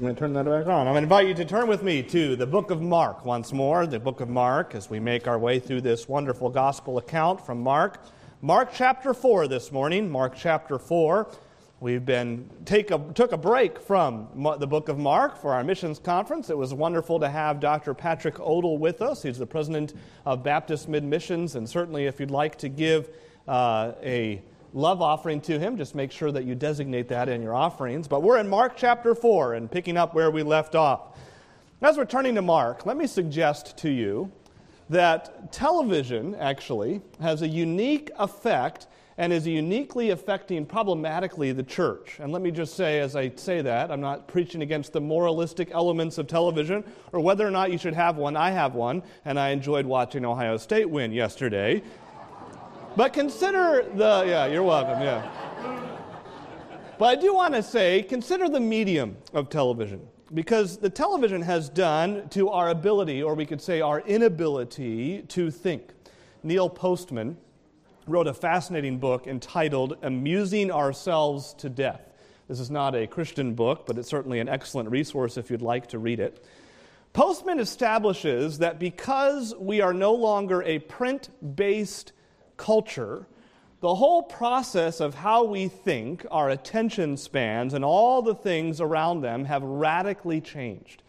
Excuse to turn that back on. I'm going to invite you to turn with me to the book of Mark once more, the book of Mark, as we make our way through this wonderful gospel account from Mark. Mark chapter 4 this morning, Mark chapter 4. We've been take a, took a break from the book of Mark for our missions conference. It was wonderful to have Dr. Patrick Odell with us. He's the president of Baptist Mid Missions, and certainly if you'd like to give uh, a love offering to him, just make sure that you designate that in your offerings. But we're in Mark chapter 4 and picking up where we left off. As we're turning to Mark, let me suggest to you that television actually has a unique effect and is uniquely affecting problematically the church. And let me just say, as I say that, I'm not preaching against the moralistic elements of television or whether or not you should have one. I have one, and I enjoyed watching Ohio State win yesterday. But consider the, yeah, you're welcome, yeah. But I do want to say, consider the medium of television. Because the television has done to our ability, or we could say our inability, to think. Neil Postman wrote a fascinating book entitled Amusing Ourselves to Death. This is not a Christian book, but it's certainly an excellent resource if you'd like to read it. Postman establishes that because we are no longer a print based culture, the whole process of how we think, our attention spans, and all the things around them have radically changed.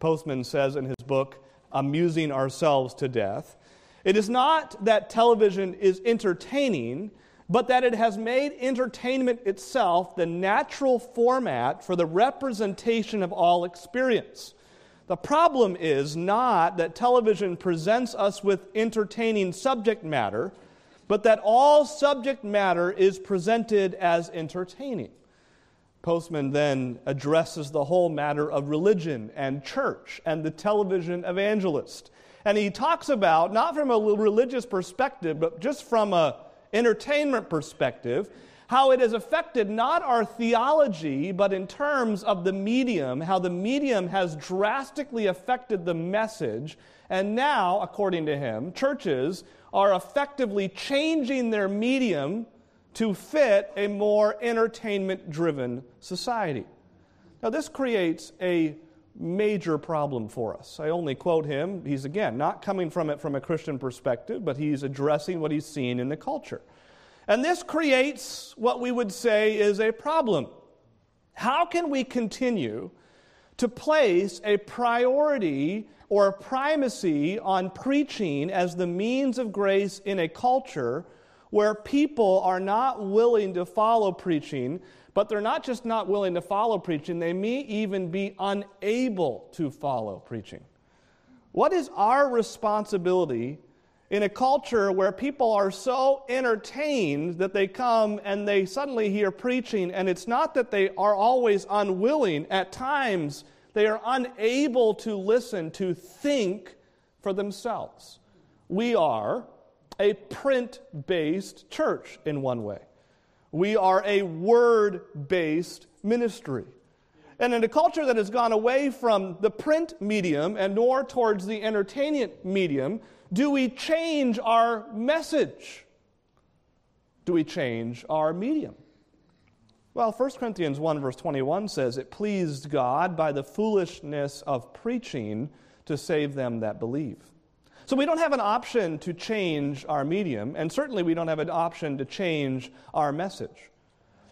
Postman says in his book, Amusing Ourselves to Death, it is not that television is entertaining, but that it has made entertainment itself the natural format for the representation of all experience. The problem is not that television presents us with entertaining subject matter but that all subject matter is presented as entertaining. Postman then addresses the whole matter of religion and church and the television evangelist. And he talks about, not from a religious perspective, but just from an entertainment perspective, how it has affected not our theology, but in terms of the medium, how the medium has drastically affected the message. And now, according to him, churches are effectively changing their medium to fit a more entertainment driven society. Now, this creates a major problem for us. I only quote him. He's, again, not coming from it from a Christian perspective, but he's addressing what he's seeing in the culture. And this creates what we would say is a problem. How can we continue to place a priority or a primacy on preaching as the means of grace in a culture where people are not willing to follow preaching, but they're not just not willing to follow preaching, they may even be unable to follow preaching. What is our responsibility in a culture where people are so entertained that they come and they suddenly hear preaching, and it's not that they are always unwilling, at times they are unable to listen, to think for themselves. We are a print based church in one way, we are a word based ministry. And in a culture that has gone away from the print medium and more towards the entertainment medium, do we change our message? Do we change our medium? Well, 1 Corinthians 1, verse 21 says, It pleased God by the foolishness of preaching to save them that believe. So we don't have an option to change our medium, and certainly we don't have an option to change our message.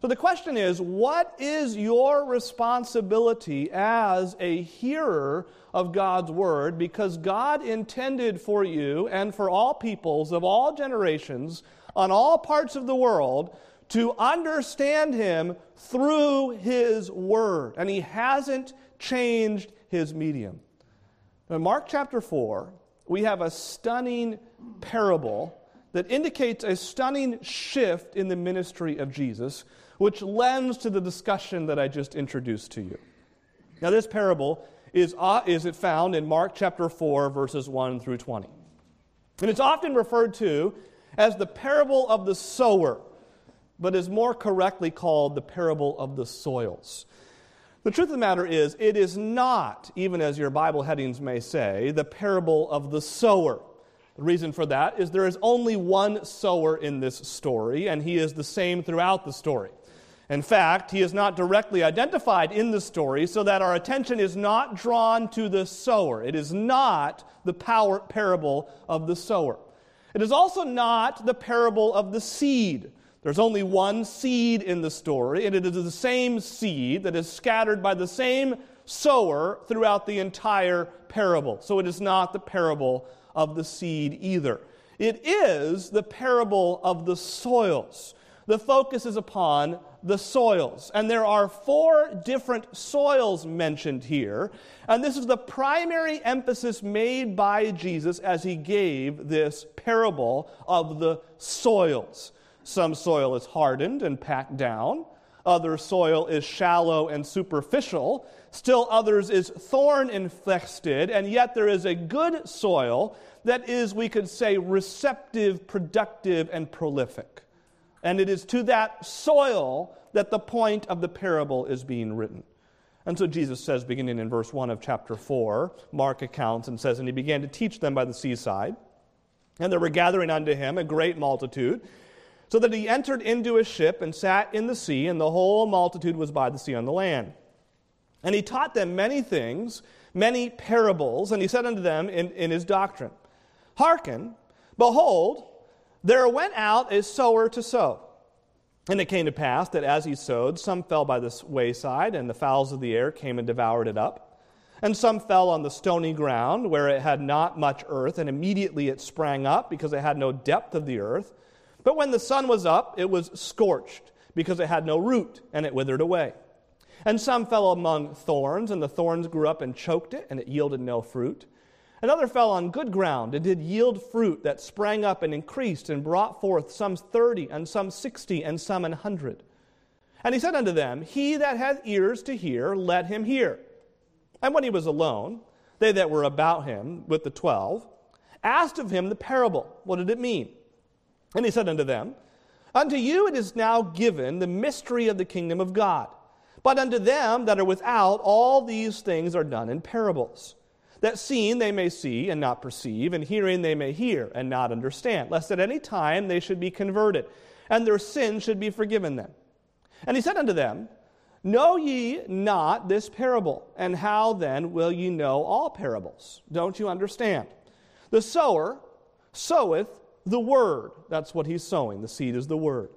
So the question is what is your responsibility as a hearer of God's word? Because God intended for you and for all peoples of all generations on all parts of the world to understand him through his word. And he hasn't changed his medium. In Mark chapter 4, we have a stunning parable that indicates a stunning shift in the ministry of Jesus, which lends to the discussion that I just introduced to you. Now, this parable is, uh, is it found in Mark chapter 4, verses 1 through 20. And it's often referred to as the parable of the sower but is more correctly called the parable of the soils. The truth of the matter is, it is not, even as your Bible headings may say, the parable of the sower. The reason for that is there is only one sower in this story, and he is the same throughout the story. In fact, he is not directly identified in the story so that our attention is not drawn to the sower. It is not the power, parable of the sower. It is also not the parable of the seed. There's only one seed in the story, and it is the same seed that is scattered by the same sower throughout the entire parable. So it is not the parable of the seed either. It is the parable of the soils. The focus is upon the soils. And there are four different soils mentioned here. And this is the primary emphasis made by Jesus as he gave this parable of the soils. Some soil is hardened and packed down, other soil is shallow and superficial, still others is thorn infested, and yet there is a good soil that is, we could say, receptive, productive, and prolific. And it is to that soil that the point of the parable is being written. And so Jesus says, beginning in verse 1 of chapter 4, Mark accounts and says, And he began to teach them by the seaside. And there were gathering unto him a great multitude, so that he entered into a ship and sat in the sea, and the whole multitude was by the sea on the land. And he taught them many things, many parables, and he said unto them in, in his doctrine, Hearken, behold, there went out a sower to sow. And it came to pass that as he sowed, some fell by the wayside, and the fowls of the air came and devoured it up. And some fell on the stony ground, where it had not much earth, and immediately it sprang up, because it had no depth of the earth. But when the sun was up, it was scorched, because it had no root, and it withered away. And some fell among thorns, and the thorns grew up and choked it, and it yielded no fruit. Another fell on good ground and did yield fruit that sprang up and increased and brought forth some thirty, and some sixty, and some an hundred. And he said unto them, He that hath ears to hear, let him hear. And when he was alone, they that were about him with the twelve asked of him the parable. What did it mean? And he said unto them, Unto you it is now given the mystery of the kingdom of God. But unto them that are without, all these things are done in parables that seeing they may see and not perceive, and hearing they may hear and not understand, lest at any time they should be converted, and their sins should be forgiven them. And he said unto them, Know ye not this parable? And how then will ye know all parables? Don't you understand? The sower soweth the word. That's what he's sowing. The seed is the word.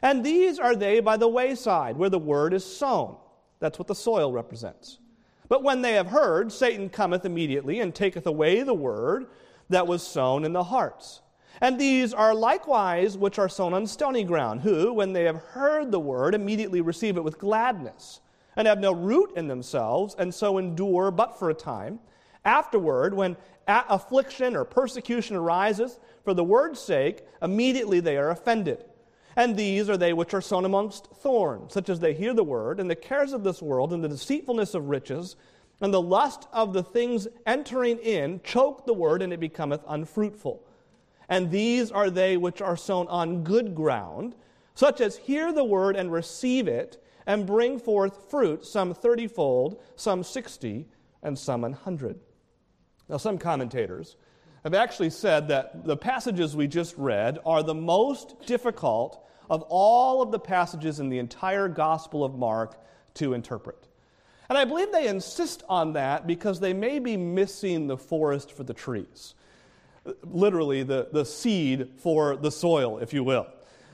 And these are they by the wayside, where the word is sown. That's what the soil represents. But when they have heard, Satan cometh immediately and taketh away the word that was sown in the hearts. And these are likewise which are sown on stony ground, who, when they have heard the word, immediately receive it with gladness, and have no root in themselves, and so endure but for a time. Afterward, when affliction or persecution arises for the word's sake, immediately they are offended. And these are they which are sown amongst thorns, such as they hear the word, and the cares of this world, and the deceitfulness of riches, and the lust of the things entering in choke the word, and it becometh unfruitful. And these are they which are sown on good ground, such as hear the word and receive it, and bring forth fruit, some thirtyfold, some sixty, and some an hundred. Now, some commentators have actually said that the passages we just read are the most difficult of all of the passages in the entire Gospel of Mark to interpret. And I believe they insist on that because they may be missing the forest for the trees. Literally, the, the seed for the soil, if you will.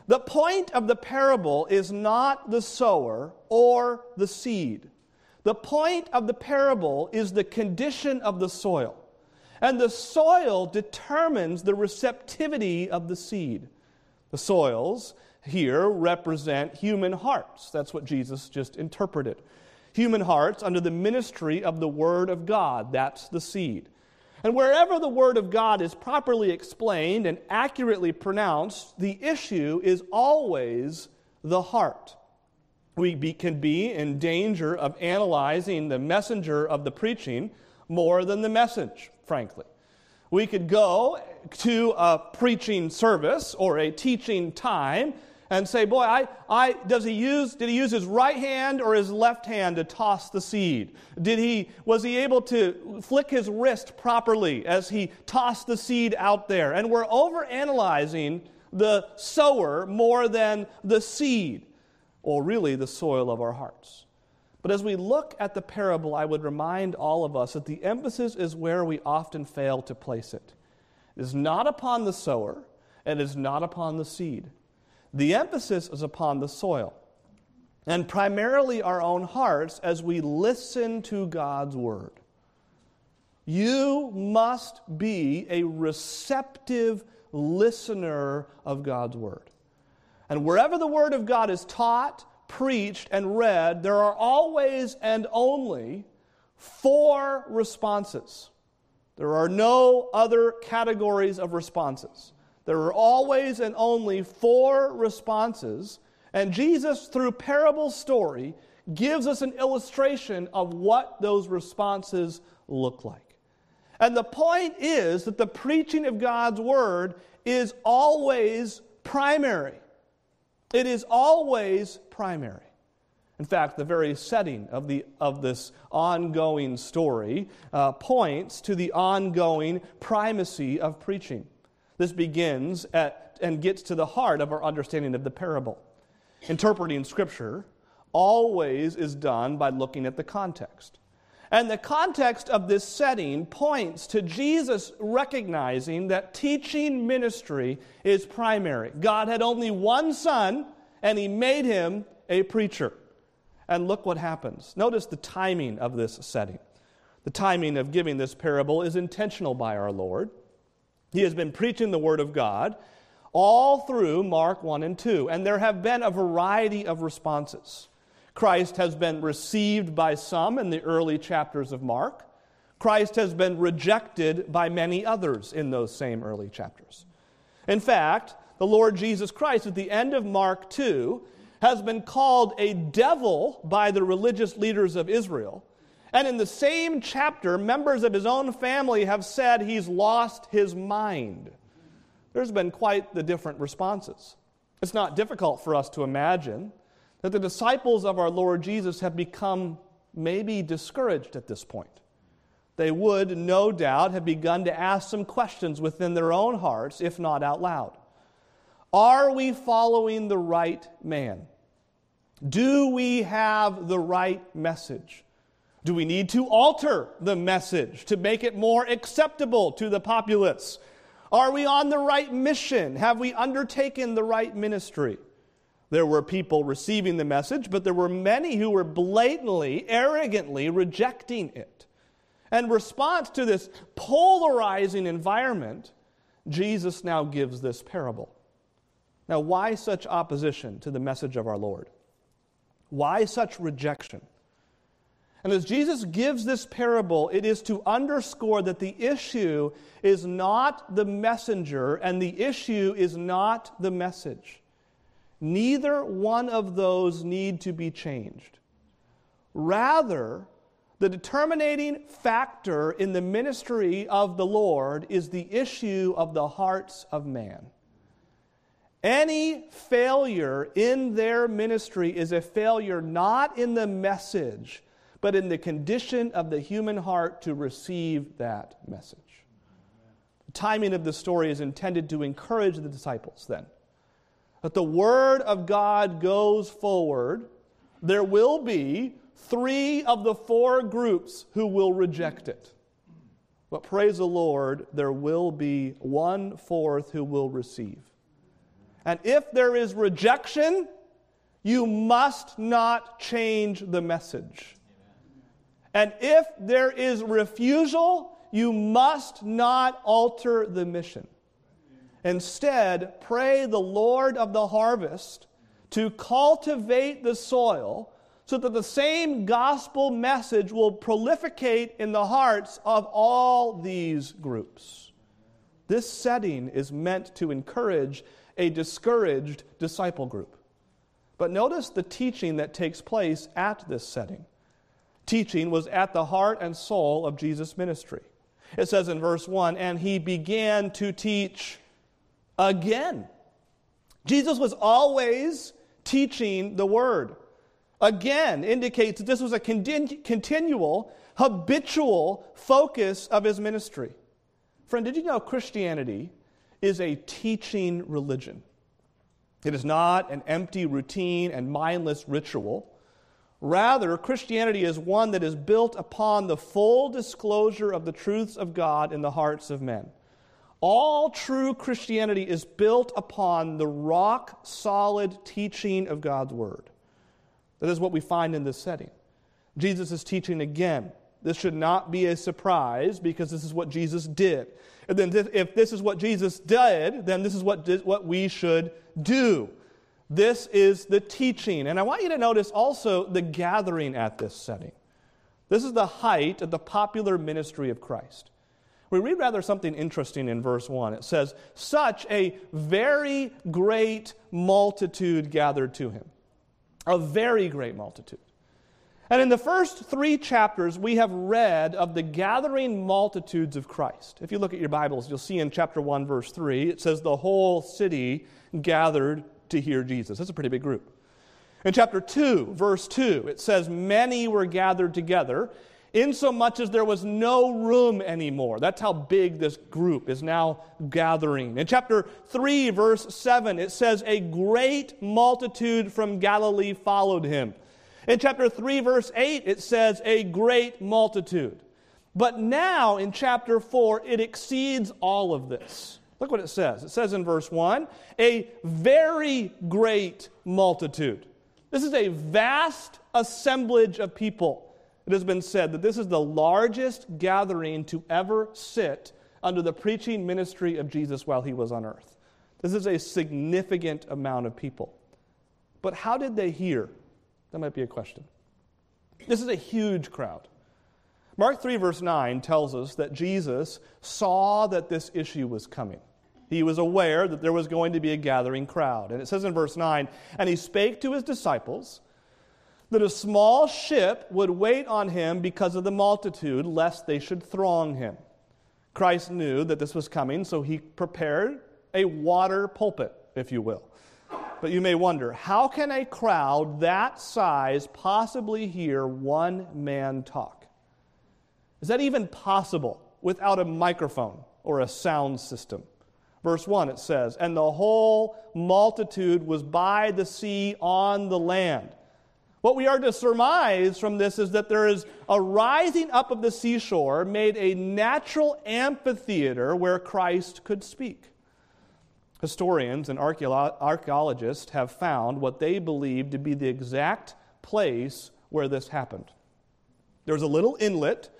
The point of the parable is not the sower or the seed. The point of the parable is the condition of the soil. And the soil determines the receptivity of the seed. The soils here represent human hearts. That's what Jesus just interpreted. Human hearts under the ministry of the Word of God. That's the seed. And wherever the Word of God is properly explained and accurately pronounced, the issue is always the heart. We be, can be in danger of analyzing the messenger of the preaching more than the message frankly. We could go to a preaching service or a teaching time and say, boy, I, I, does he use, did he use his right hand or his left hand to toss the seed? Did he, was he able to flick his wrist properly as he tossed the seed out there? And we're over analyzing the sower more than the seed. or really the soil of our hearts. But as we look at the parable, I would remind all of us that the emphasis is where we often fail to place it. It is not upon the sower, and it is not upon the seed. The emphasis is upon the soil, and primarily our own hearts as we listen to God's word. You must be a receptive listener of God's word. And wherever the word of God is taught, preached, and read, there are always and only four responses. There are no other categories of responses. There are always and only four responses, and Jesus, through parable story, gives us an illustration of what those responses look like. And the point is that the preaching of God's word is always primary. It is always primary. In fact, the very setting of, the, of this ongoing story uh, points to the ongoing primacy of preaching. This begins at, and gets to the heart of our understanding of the parable. Interpreting Scripture always is done by looking at the context. And the context of this setting points to Jesus recognizing that teaching ministry is primary. God had only one son, and he made him a preacher. And look what happens. Notice the timing of this setting. The timing of giving this parable is intentional by our Lord. He has been preaching the Word of God all through Mark 1 and 2, and there have been a variety of responses. Christ has been received by some in the early chapters of Mark. Christ has been rejected by many others in those same early chapters. In fact, the Lord Jesus Christ at the end of Mark 2 has been called a devil by the religious leaders of Israel. And in the same chapter, members of his own family have said he's lost his mind. There's been quite the different responses. It's not difficult for us to imagine that the disciples of our Lord Jesus have become maybe discouraged at this point. They would, no doubt, have begun to ask some questions within their own hearts, if not out loud. Are we following the right man? Do we have the right message? Do we need to alter the message to make it more acceptable to the populace? Are we on the right mission? Have we undertaken the right ministry? There were people receiving the message, but there were many who were blatantly, arrogantly rejecting it. And in response to this polarizing environment, Jesus now gives this parable. Now, why such opposition to the message of our Lord? Why such rejection? And as Jesus gives this parable, it is to underscore that the issue is not the messenger and the issue is not the message. Neither one of those need to be changed. Rather, the determining factor in the ministry of the Lord is the issue of the hearts of man. Any failure in their ministry is a failure not in the message, but in the condition of the human heart to receive that message. The timing of the story is intended to encourage the disciples then that the Word of God goes forward, there will be three of the four groups who will reject it. But praise the Lord, there will be one fourth who will receive. And if there is rejection, you must not change the message. And if there is refusal, you must not alter the mission. Instead, pray the Lord of the harvest to cultivate the soil so that the same gospel message will proliferate in the hearts of all these groups. This setting is meant to encourage a discouraged disciple group. But notice the teaching that takes place at this setting. Teaching was at the heart and soul of Jesus' ministry. It says in verse 1 And he began to teach again. Jesus was always teaching the word. Again, indicates that this was a continual, habitual focus of his ministry. Friend, did you know Christianity is a teaching religion? It is not an empty routine and mindless ritual. Rather, Christianity is one that is built upon the full disclosure of the truths of God in the hearts of men. All true Christianity is built upon the rock solid teaching of God's Word. That is what we find in this setting. Jesus is teaching again. This should not be a surprise because this is what Jesus did. And then, if this is what Jesus did, then this is what, what we should do. This is the teaching. And I want you to notice also the gathering at this setting. This is the height of the popular ministry of Christ. We read rather something interesting in verse 1. It says, Such a very great multitude gathered to him. A very great multitude. And in the first three chapters, we have read of the gathering multitudes of Christ. If you look at your Bibles, you'll see in chapter 1, verse 3, it says, The whole city gathered to hear Jesus. That's a pretty big group. In chapter 2, verse 2, it says, Many were gathered together, insomuch as there was no room anymore. That's how big this group is now gathering. In chapter 3, verse 7, it says, A great multitude from Galilee followed him. In chapter 3, verse 8, it says, A great multitude. But now in chapter 4, it exceeds all of this. Look what it says. It says in verse 1 a very great multitude. This is a vast assemblage of people. It has been said that this is the largest gathering to ever sit under the preaching ministry of Jesus while he was on earth. This is a significant amount of people. But how did they hear? That might be a question. This is a huge crowd. Mark 3, verse 9 tells us that Jesus saw that this issue was coming. He was aware that there was going to be a gathering crowd. And it says in verse 9, And he spake to his disciples that a small ship would wait on him because of the multitude, lest they should throng him. Christ knew that this was coming, so he prepared a water pulpit, if you will. But you may wonder how can a crowd that size possibly hear one man talk? Is that even possible without a microphone or a sound system? Verse 1, it says, And the whole multitude was by the sea on the land. What we are to surmise from this is that there is a rising up of the seashore made a natural amphitheater where Christ could speak. Historians and archaeologists have found what they believe to be the exact place where this happened. There's a little inlet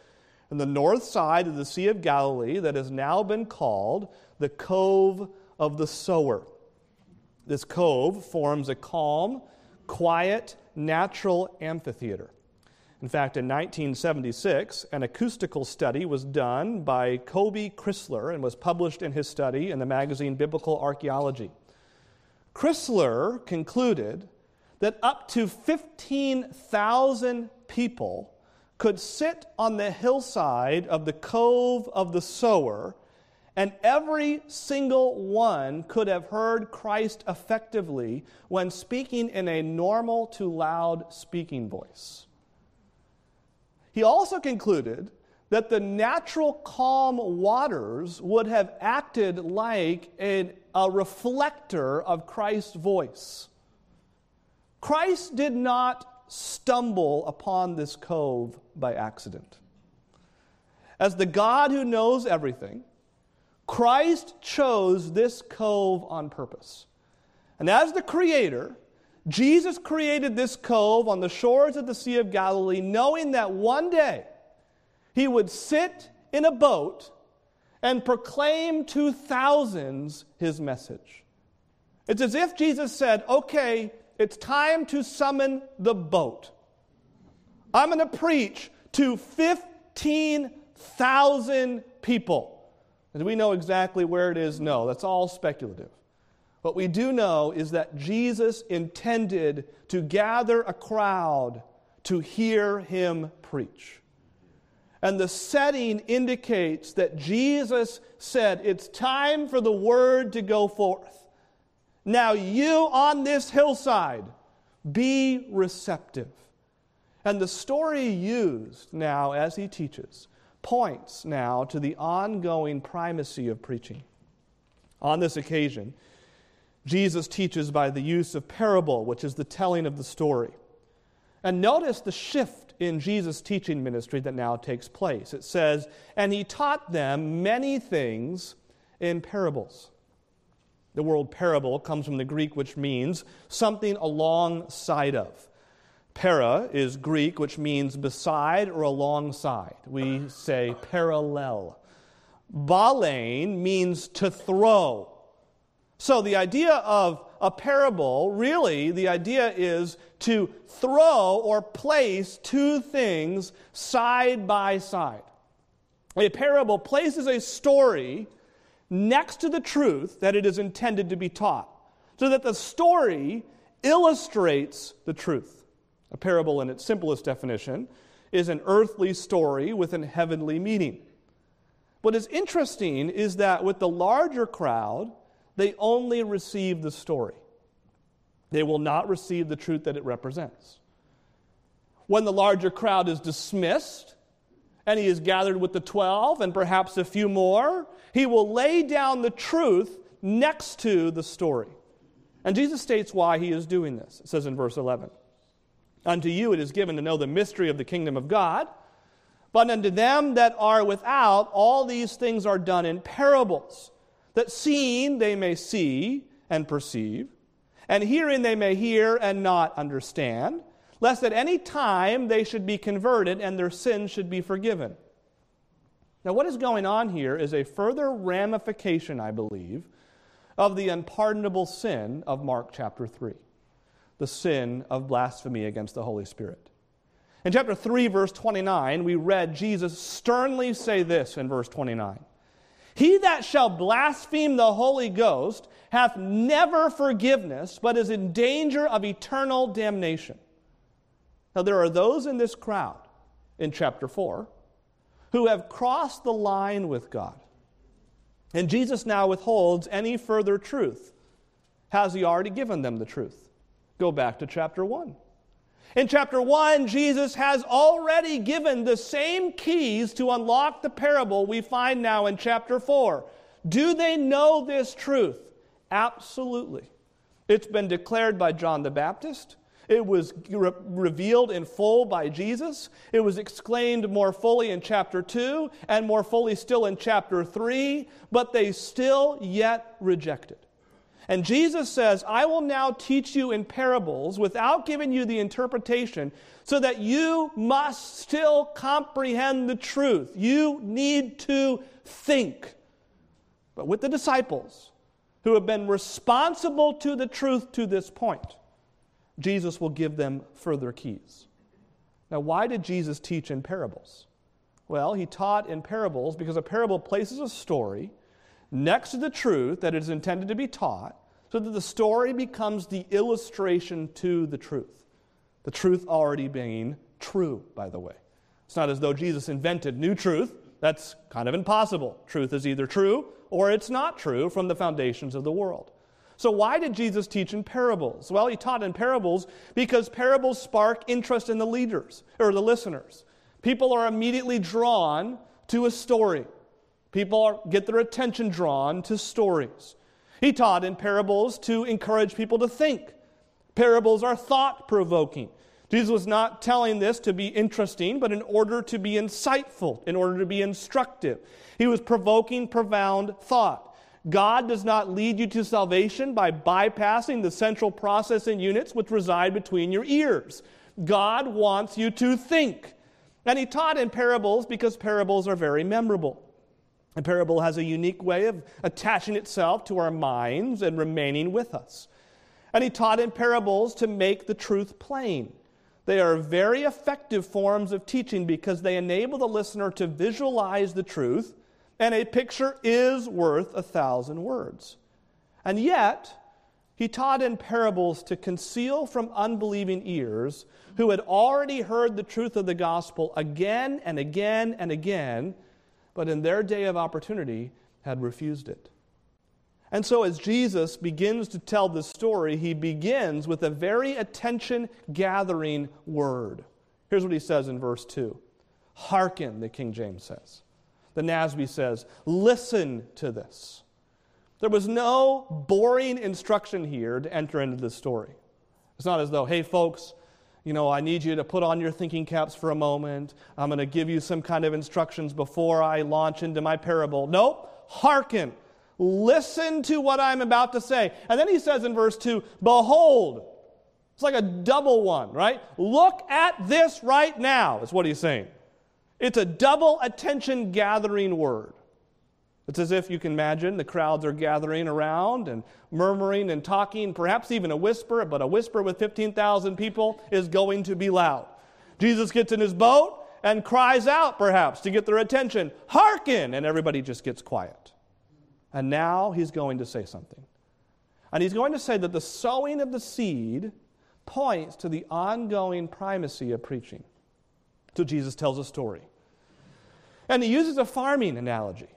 in the north side of the Sea of Galilee that has now been called the Cove of the Sower. This cove forms a calm, quiet, natural amphitheater. In fact, in 1976, an acoustical study was done by Cobbey Crisler and was published in his study in the magazine Biblical Archaeology. Crisler concluded that up to 15,000 people could sit on the hillside of the Cove of the Sower and every single one could have heard Christ effectively when speaking in a normal to loud speaking voice. He also concluded that the natural calm waters would have acted like a, a reflector of Christ's voice. Christ did not stumble upon this cove by accident. As the God who knows everything, Christ chose this cove on purpose. And as the creator, Jesus created this cove on the shores of the Sea of Galilee, knowing that one day he would sit in a boat and proclaim to thousands his message. It's as if Jesus said, Okay, it's time to summon the boat. I'm going to preach to 15,000 people. Do we know exactly where it is? No, that's all speculative. What we do know is that Jesus intended to gather a crowd to hear him preach. And the setting indicates that Jesus said, It's time for the word to go forth. Now, you on this hillside, be receptive. And the story used now as he teaches points now to the ongoing primacy of preaching. On this occasion, Jesus teaches by the use of parable, which is the telling of the story. And notice the shift in Jesus' teaching ministry that now takes place. It says, And he taught them many things in parables. The word parable comes from the Greek, which means something alongside of. Para is Greek, which means beside or alongside. We say parallel. Balein means to throw. So the idea of a parable, really, the idea is to throw or place two things side by side. A parable places a story next to the truth that it is intended to be taught, so that the story illustrates the truth. A parable, in its simplest definition, is an earthly story with an heavenly meaning. What is interesting is that with the larger crowd, they only receive the story. They will not receive the truth that it represents. When the larger crowd is dismissed, and he is gathered with the twelve and perhaps a few more, he will lay down the truth next to the story. And Jesus states why he is doing this. It says in verse 11 Unto you it is given to know the mystery of the kingdom of God, but unto them that are without, all these things are done in parables, that seeing they may see and perceive, and hearing they may hear and not understand lest at any time they should be converted and their sins should be forgiven. Now, what is going on here is a further ramification, I believe, of the unpardonable sin of Mark chapter 3 the sin of blasphemy against the Holy Spirit. In chapter 3, verse 29, we read Jesus sternly say this in verse 29 He that shall blaspheme the Holy Ghost hath never forgiveness, but is in danger of eternal damnation. Now, there are those in this crowd in chapter 4 who have crossed the line with God. And Jesus now withholds any further truth. Has he already given them the truth? Go back to chapter 1. In chapter 1, Jesus has already given the same keys to unlock the parable we find now in chapter 4. Do they know this truth? Absolutely. It's been declared by John the Baptist. It was re- revealed in full by Jesus. It was exclaimed more fully in chapter 2 and more fully still in chapter 3, but they still yet rejected. And Jesus says, I will now teach you in parables without giving you the interpretation so that you must still comprehend the truth. You need to think. But with the disciples who have been responsible to the truth to this point, Jesus will give them further keys. Now, why did Jesus teach in parables? Well, he taught in parables because a parable places a story next to the truth that is intended to be taught so that the story becomes the illustration to the truth. The truth already being true, by the way. It's not as though Jesus invented new truth. That's kind of impossible. Truth is either true or it's not true from the foundations of the world. So, why did Jesus teach in parables? Well, he taught in parables because parables spark interest in the leaders or the listeners. People are immediately drawn to a story, people are, get their attention drawn to stories. He taught in parables to encourage people to think. Parables are thought provoking. Jesus was not telling this to be interesting, but in order to be insightful, in order to be instructive. He was provoking profound thought. God does not lead you to salvation by bypassing the central processing units which reside between your ears. God wants you to think. And he taught in parables because parables are very memorable. A parable has a unique way of attaching itself to our minds and remaining with us. And he taught in parables to make the truth plain. They are very effective forms of teaching because they enable the listener to visualize the truth and a picture is worth a thousand words. And yet, he taught in parables to conceal from unbelieving ears who had already heard the truth of the gospel again and again and again, but in their day of opportunity had refused it. And so, as Jesus begins to tell this story, he begins with a very attention gathering word. Here's what he says in verse 2 Hearken, the King James says. The NASB says, listen to this. There was no boring instruction here to enter into this story. It's not as though, hey, folks, you know, I need you to put on your thinking caps for a moment. I'm going to give you some kind of instructions before I launch into my parable. Nope. Hearken. Listen to what I'm about to say. And then he says in verse 2 Behold. It's like a double one, right? Look at this right now, is what he's saying. It's a double attention gathering word. It's as if you can imagine the crowds are gathering around and murmuring and talking, perhaps even a whisper, but a whisper with 15,000 people is going to be loud. Jesus gets in his boat and cries out, perhaps, to get their attention, Hearken! And everybody just gets quiet. And now he's going to say something. And he's going to say that the sowing of the seed points to the ongoing primacy of preaching. So Jesus tells a story. And he uses a farming analogy.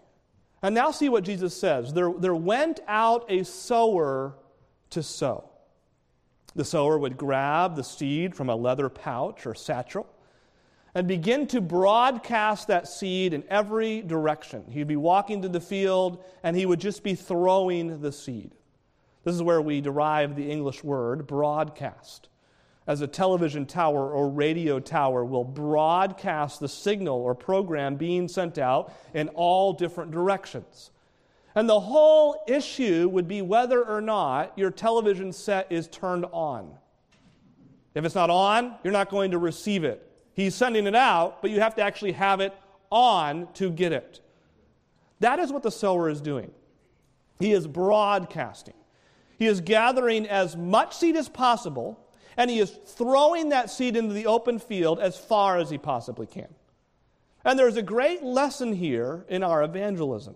And now see what Jesus says. There, there went out a sower to sow. The sower would grab the seed from a leather pouch or satchel and begin to broadcast that seed in every direction. He'd be walking to the field and he would just be throwing the seed. This is where we derive the English word broadcast. As a television tower or radio tower will broadcast the signal or program being sent out in all different directions. And the whole issue would be whether or not your television set is turned on. If it's not on, you're not going to receive it. He's sending it out, but you have to actually have it on to get it. That is what the sower is doing. He is broadcasting. He is gathering as much seed as possible, and he is throwing that seed into the open field as far as he possibly can. And there's a great lesson here in our evangelism.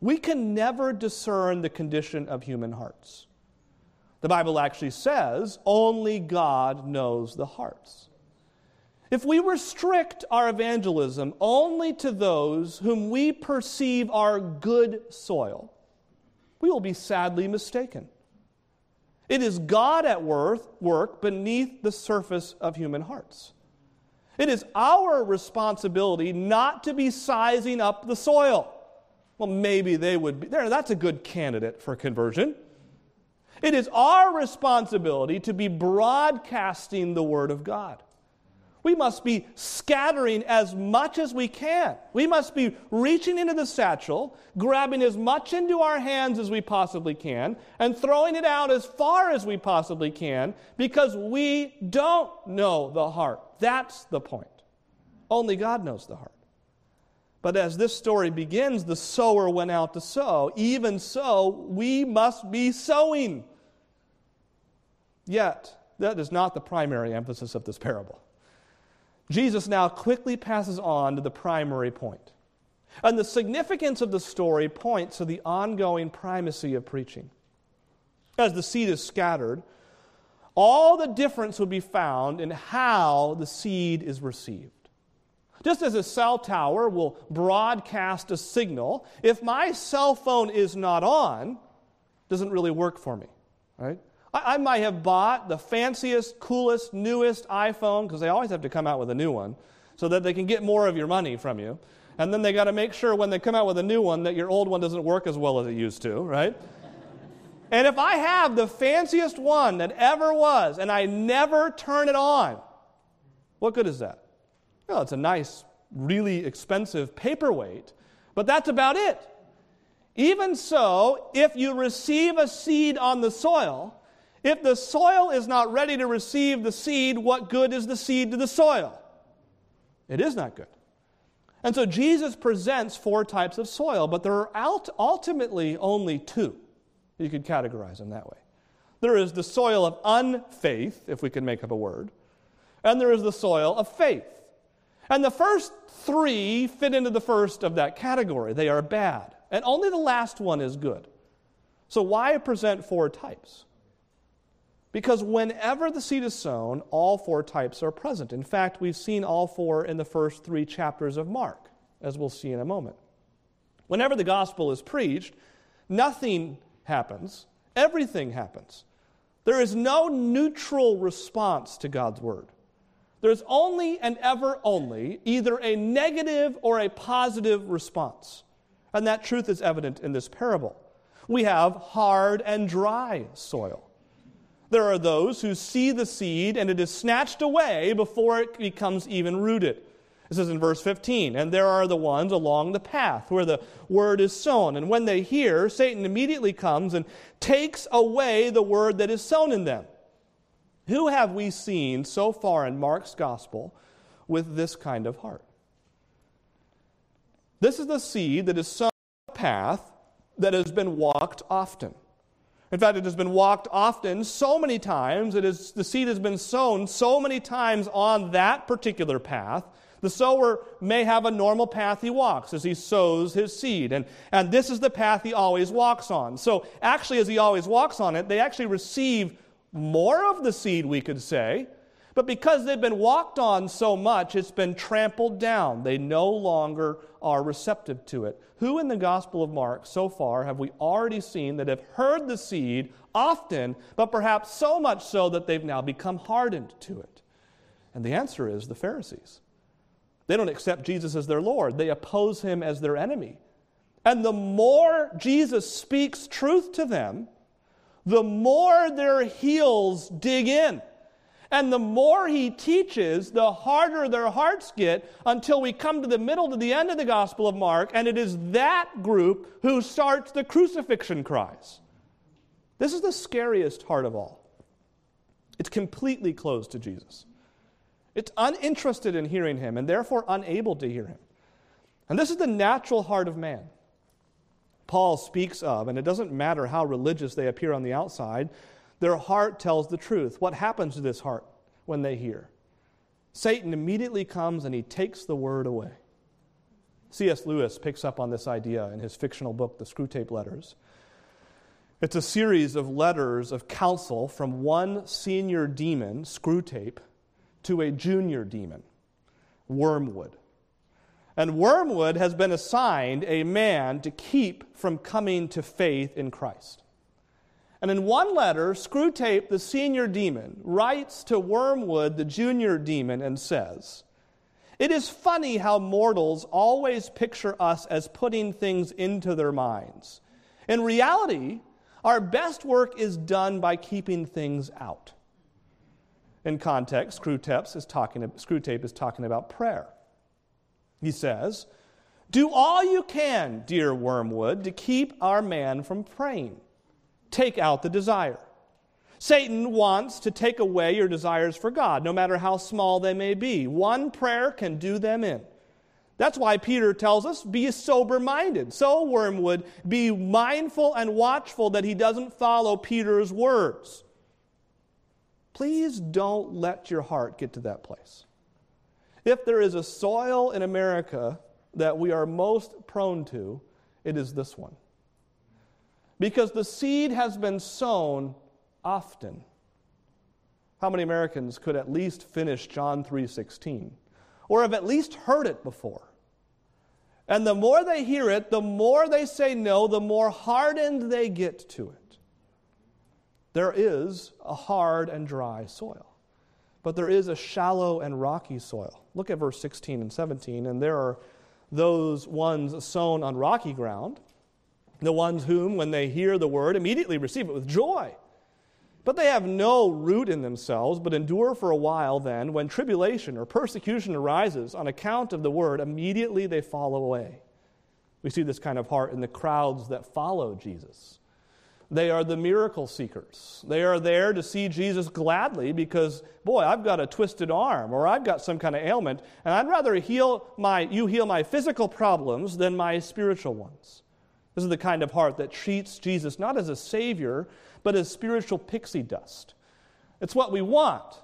We can never discern the condition of human hearts. The Bible actually says only God knows the hearts. If we restrict our evangelism only to those whom we perceive are good soil, we will be sadly mistaken. It is God at work beneath the surface of human hearts. It is our responsibility not to be sizing up the soil. Well, maybe they would be there. That's a good candidate for conversion. It is our responsibility to be broadcasting the Word of God. We must be scattering as much as we can. We must be reaching into the satchel, grabbing as much into our hands as we possibly can, and throwing it out as far as we possibly can because we don't know the heart. That's the point. Only God knows the heart. But as this story begins, the sower went out to sow. Even so, we must be sowing. Yet, that is not the primary emphasis of this parable. Jesus now quickly passes on to the primary point. And the significance of the story points to the ongoing primacy of preaching. As the seed is scattered, all the difference would be found in how the seed is received. Just as a cell tower will broadcast a signal, if my cell phone is not on, doesn't really work for me, right? I, I might have bought the fanciest, coolest, newest iPhone, because they always have to come out with a new one, so that they can get more of your money from you. And then they got to make sure when they come out with a new one that your old one doesn't work as well as it used to, right? and if I have the fanciest one that ever was and I never turn it on, what good is that? Well, it's a nice, really expensive paperweight, but that's about it. Even so, if you receive a seed on the soil, if the soil is not ready to receive the seed, what good is the seed to the soil? It is not good. And so Jesus presents four types of soil, but there are ultimately only two. You could categorize them that way. There is the soil of unfaith, if we can make up a word, and there is the soil of faith. And the first three fit into the first of that category. They are bad, and only the last one is good. So, why present four types? Because whenever the seed is sown, all four types are present. In fact, we've seen all four in the first three chapters of Mark, as we'll see in a moment. Whenever the gospel is preached, nothing happens, everything happens. There is no neutral response to God's word. There's only and ever only either a negative or a positive response. And that truth is evident in this parable. We have hard and dry soil. There are those who see the seed and it is snatched away before it becomes even rooted. This is in verse 15. And there are the ones along the path where the word is sown. And when they hear, Satan immediately comes and takes away the word that is sown in them. Who have we seen so far in Mark's gospel with this kind of heart? This is the seed that is sown on a path that has been walked often. In fact, it has been walked often so many times, it is, the seed has been sown so many times on that particular path. The sower may have a normal path he walks as he sows his seed, and, and this is the path he always walks on. So, actually, as he always walks on it, they actually receive more of the seed, we could say, but because they've been walked on so much, it's been trampled down. They no longer are receptive to it. Who in the Gospel of Mark so far have we already seen that have heard the seed often, but perhaps so much so that they've now become hardened to it? And the answer is the Pharisees. They don't accept Jesus as their Lord, they oppose him as their enemy. And the more Jesus speaks truth to them, the more their heels dig in. And the more he teaches, the harder their hearts get until we come to the middle to the end of the Gospel of Mark, and it is that group who starts the crucifixion cries. This is the scariest heart of all. It's completely closed to Jesus. It's uninterested in hearing him and therefore unable to hear him. And this is the natural heart of man. Paul speaks of, and it doesn't matter how religious they appear on the outside, their heart tells the truth. What happens to this heart when they hear? Satan immediately comes and he takes the word away. C.S. Lewis picks up on this idea in his fictional book, The Screwtape Letters. It's a series of letters of counsel from one senior demon, Screwtape, to a junior demon, Wormwood. And Wormwood has been assigned a man to keep from coming to faith in Christ. And in one letter, Screwtape, the senior demon, writes to Wormwood, the junior demon, and says, It is funny how mortals always picture us as putting things into their minds. In reality, our best work is done by keeping things out. In context, Screwtape is talking, is talking about prayer. He says, Do all you can, dear Wormwood, to keep our man from praying take out the desire. Satan wants to take away your desires for God, no matter how small they may be. One prayer can do them in. That's why Peter tells us be sober minded. So, Wormwood, be mindful and watchful that he doesn't follow Peter's words. Please don't let your heart get to that place. If there is a soil in America that we are most prone to, it is this one because the seed has been sown often. How many Americans could at least finish John 3:16 or have at least heard it before? And the more they hear it, the more they say no, the more hardened they get to it. There is a hard and dry soil, but there is a shallow and rocky soil. Look at verse 16 and 17, and there are those ones sown on rocky ground the ones whom, when they hear the word, immediately receive it with joy. But they have no root in themselves, but endure for a while. Then, when tribulation or persecution arises on account of the word, immediately they fall away. We see this kind of heart in the crowds that follow Jesus. They are the miracle seekers. They are there to see Jesus gladly because, boy, I've got a twisted arm or I've got some kind of ailment, and I'd rather heal my, you heal my physical problems than my spiritual ones. This is the kind of heart that treats Jesus not as a savior, but as spiritual pixie dust. It's what we want.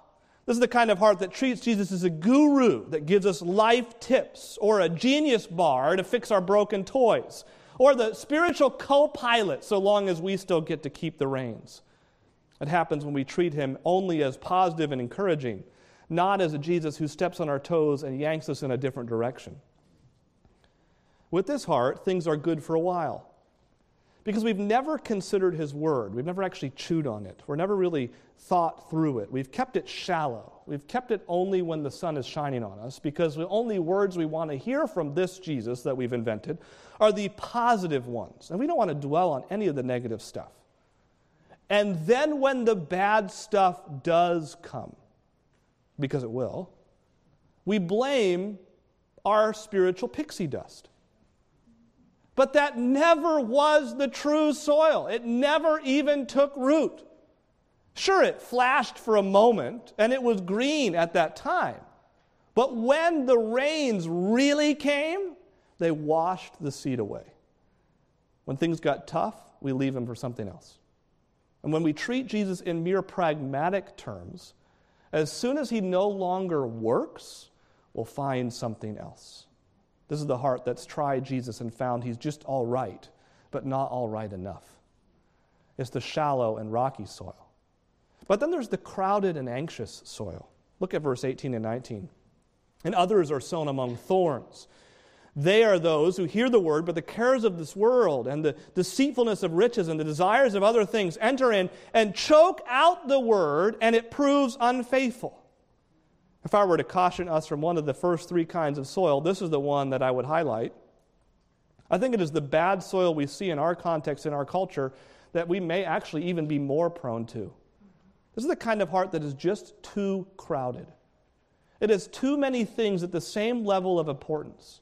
This is the kind of heart that treats Jesus as a guru that gives us life tips, or a genius bar to fix our broken toys, or the spiritual co pilot so long as we still get to keep the reins. It happens when we treat him only as positive and encouraging, not as a Jesus who steps on our toes and yanks us in a different direction. With this heart, things are good for a while because we've never considered His Word. We've never actually chewed on it. We're never really thought through it. We've kept it shallow. We've kept it only when the sun is shining on us because the only words we want to hear from this Jesus that we've invented are the positive ones. And we don't want to dwell on any of the negative stuff. And then when the bad stuff does come, because it will, we blame our spiritual pixie dust. But that never was the true soil. It never even took root. Sure, it flashed for a moment and it was green at that time. But when the rains really came, they washed the seed away. When things got tough, we leave him for something else. And when we treat Jesus in mere pragmatic terms, as soon as he no longer works, we'll find something else. This is the heart that's tried Jesus and found he's just all right, but not all right enough. It's the shallow and rocky soil. But then there's the crowded and anxious soil. Look at verse 18 and 19. And others are sown among thorns. They are those who hear the word, but the cares of this world and the deceitfulness of riches and the desires of other things enter in and choke out the word, and it proves unfaithful. If I were to caution us from one of the first three kinds of soil, this is the one that I would highlight. I think it is the bad soil we see in our context, in our culture, that we may actually even be more prone to. This is the kind of heart that is just too crowded. It has too many things at the same level of importance.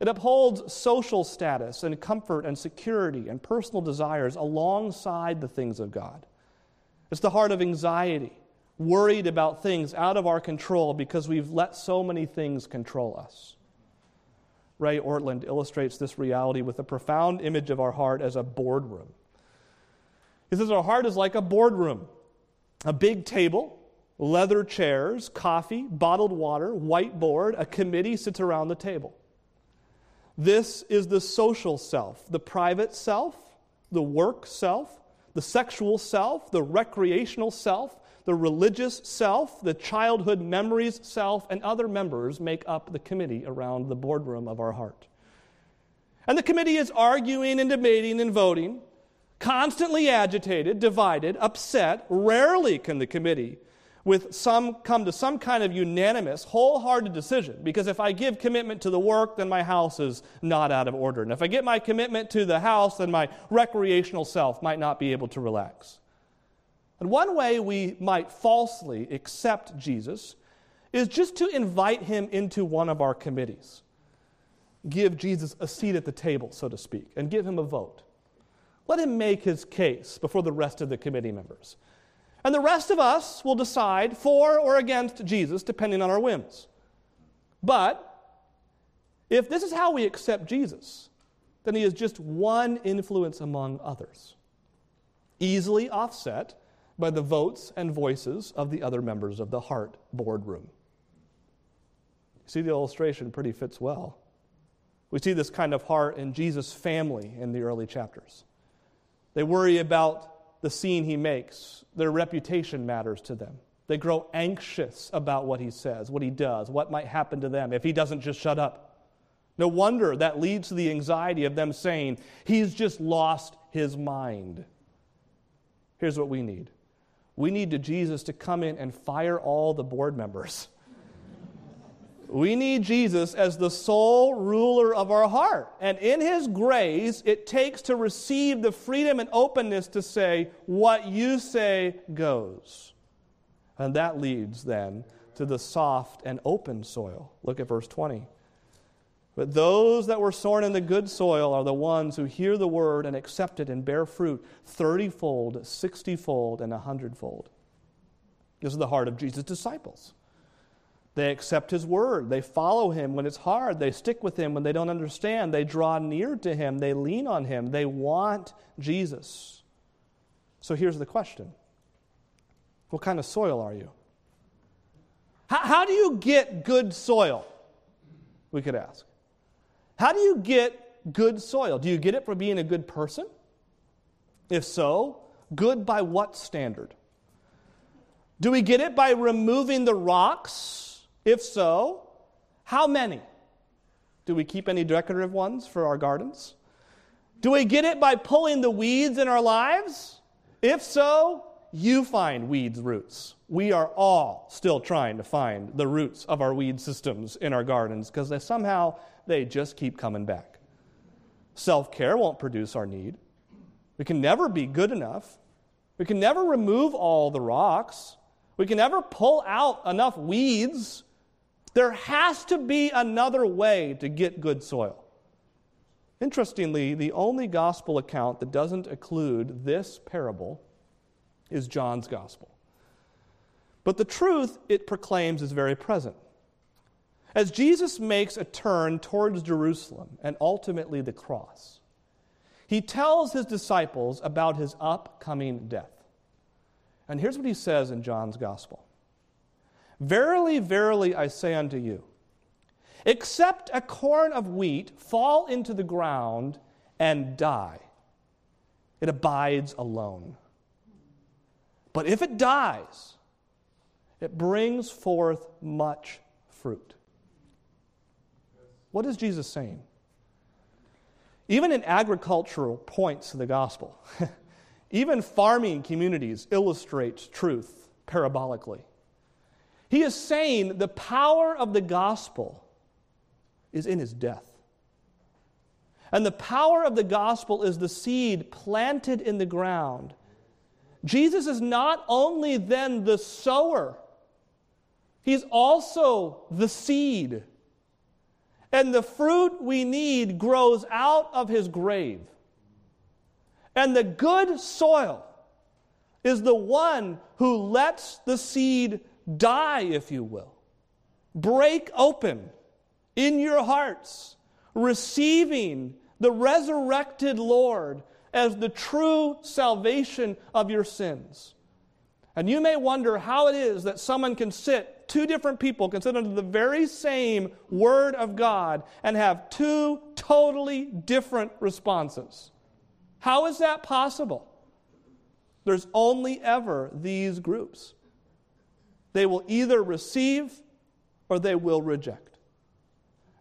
It upholds social status and comfort and security and personal desires alongside the things of God. It's the heart of anxiety worried about things out of our control because we've let so many things control us. Ray Ortlund illustrates this reality with a profound image of our heart as a boardroom. He says our heart is like a boardroom a big table, leather chairs, coffee, bottled water, whiteboard, a committee sits around the table. This is the social self, the private self, the work self, the sexual self, the recreational self, the religious self, the childhood memories self, and other members make up the committee around the boardroom of our heart. And the committee is arguing and debating and voting, constantly agitated, divided, upset. Rarely can the committee with some come to some kind of unanimous, wholehearted decision. Because if I give commitment to the work, then my house is not out of order. And if I get my commitment to the house, then my recreational self might not be able to relax. And one way we might falsely accept Jesus is just to invite him into one of our committees. Give Jesus a seat at the table, so to speak, and give him a vote. Let him make his case before the rest of the committee members. And the rest of us will decide for or against Jesus, depending on our whims. But if this is how we accept Jesus, then he is just one influence among others, easily offset by the votes and voices of the other members of the heart boardroom. See, the illustration pretty fits well. We see this kind of heart in Jesus' family in the early chapters. They worry about the scene he makes, their reputation matters to them. They grow anxious about what he says, what he does, what might happen to them if he doesn't just shut up. No wonder that leads to the anxiety of them saying, He's just lost his mind. Here's what we need we need Jesus to come in and fire all the board members. We need Jesus as the sole ruler of our heart. And in His grace, it takes to receive the freedom and openness to say, What you say goes. And that leads then to the soft and open soil. Look at verse 20. But those that were sown in the good soil are the ones who hear the word and accept it and bear fruit thirtyfold, sixtyfold, and a hundredfold. This is the heart of Jesus' disciples. They accept his word. They follow him when it's hard. They stick with him when they don't understand. They draw near to him. They lean on him. They want Jesus. So here's the question What kind of soil are you? How, how do you get good soil? We could ask. How do you get good soil? Do you get it from being a good person? If so, good by what standard? Do we get it by removing the rocks? If so, how many? Do we keep any decorative ones for our gardens? Do we get it by pulling the weeds in our lives? If so, you find weeds' roots. We are all still trying to find the roots of our weed systems in our gardens because somehow they just keep coming back. Self care won't produce our need. We can never be good enough. We can never remove all the rocks. We can never pull out enough weeds. There has to be another way to get good soil. Interestingly, the only gospel account that doesn't include this parable is John's gospel. But the truth it proclaims is very present. As Jesus makes a turn towards Jerusalem and ultimately the cross, he tells his disciples about his upcoming death. And here's what he says in John's gospel Verily, verily, I say unto you, except a corn of wheat fall into the ground and die, it abides alone. But if it dies, it brings forth much fruit. What is Jesus saying? Even in agricultural points of the gospel, even farming communities illustrate truth parabolically. He is saying the power of the gospel is in his death. And the power of the gospel is the seed planted in the ground. Jesus is not only then the sower, he's also the seed. And the fruit we need grows out of his grave. And the good soil is the one who lets the seed die, if you will. Break open in your hearts, receiving the resurrected Lord as the true salvation of your sins. And you may wonder how it is that someone can sit, two different people can sit under the very same Word of God and have two totally different responses. How is that possible? There's only ever these groups. They will either receive or they will reject.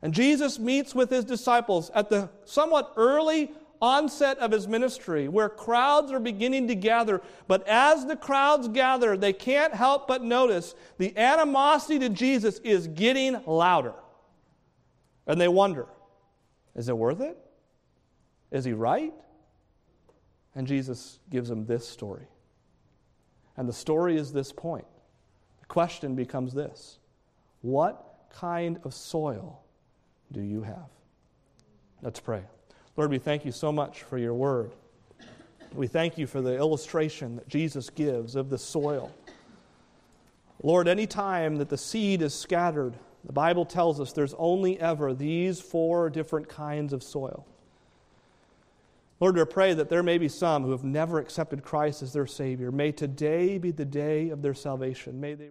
And Jesus meets with his disciples at the somewhat early onset of his ministry where crowds are beginning to gather. But as the crowds gather, they can't help but notice the animosity to Jesus is getting louder. And they wonder is it worth it? Is he right? And Jesus gives them this story. And the story is this point. The question becomes this What kind of soil do you have? Let's pray. Lord, we thank you so much for your word. We thank you for the illustration that Jesus gives of the soil. Lord, any time that the seed is scattered, the Bible tells us there's only ever these four different kinds of soil. Lord, I pray that there may be some who have never accepted Christ as their Savior. May today be the day of their salvation. May they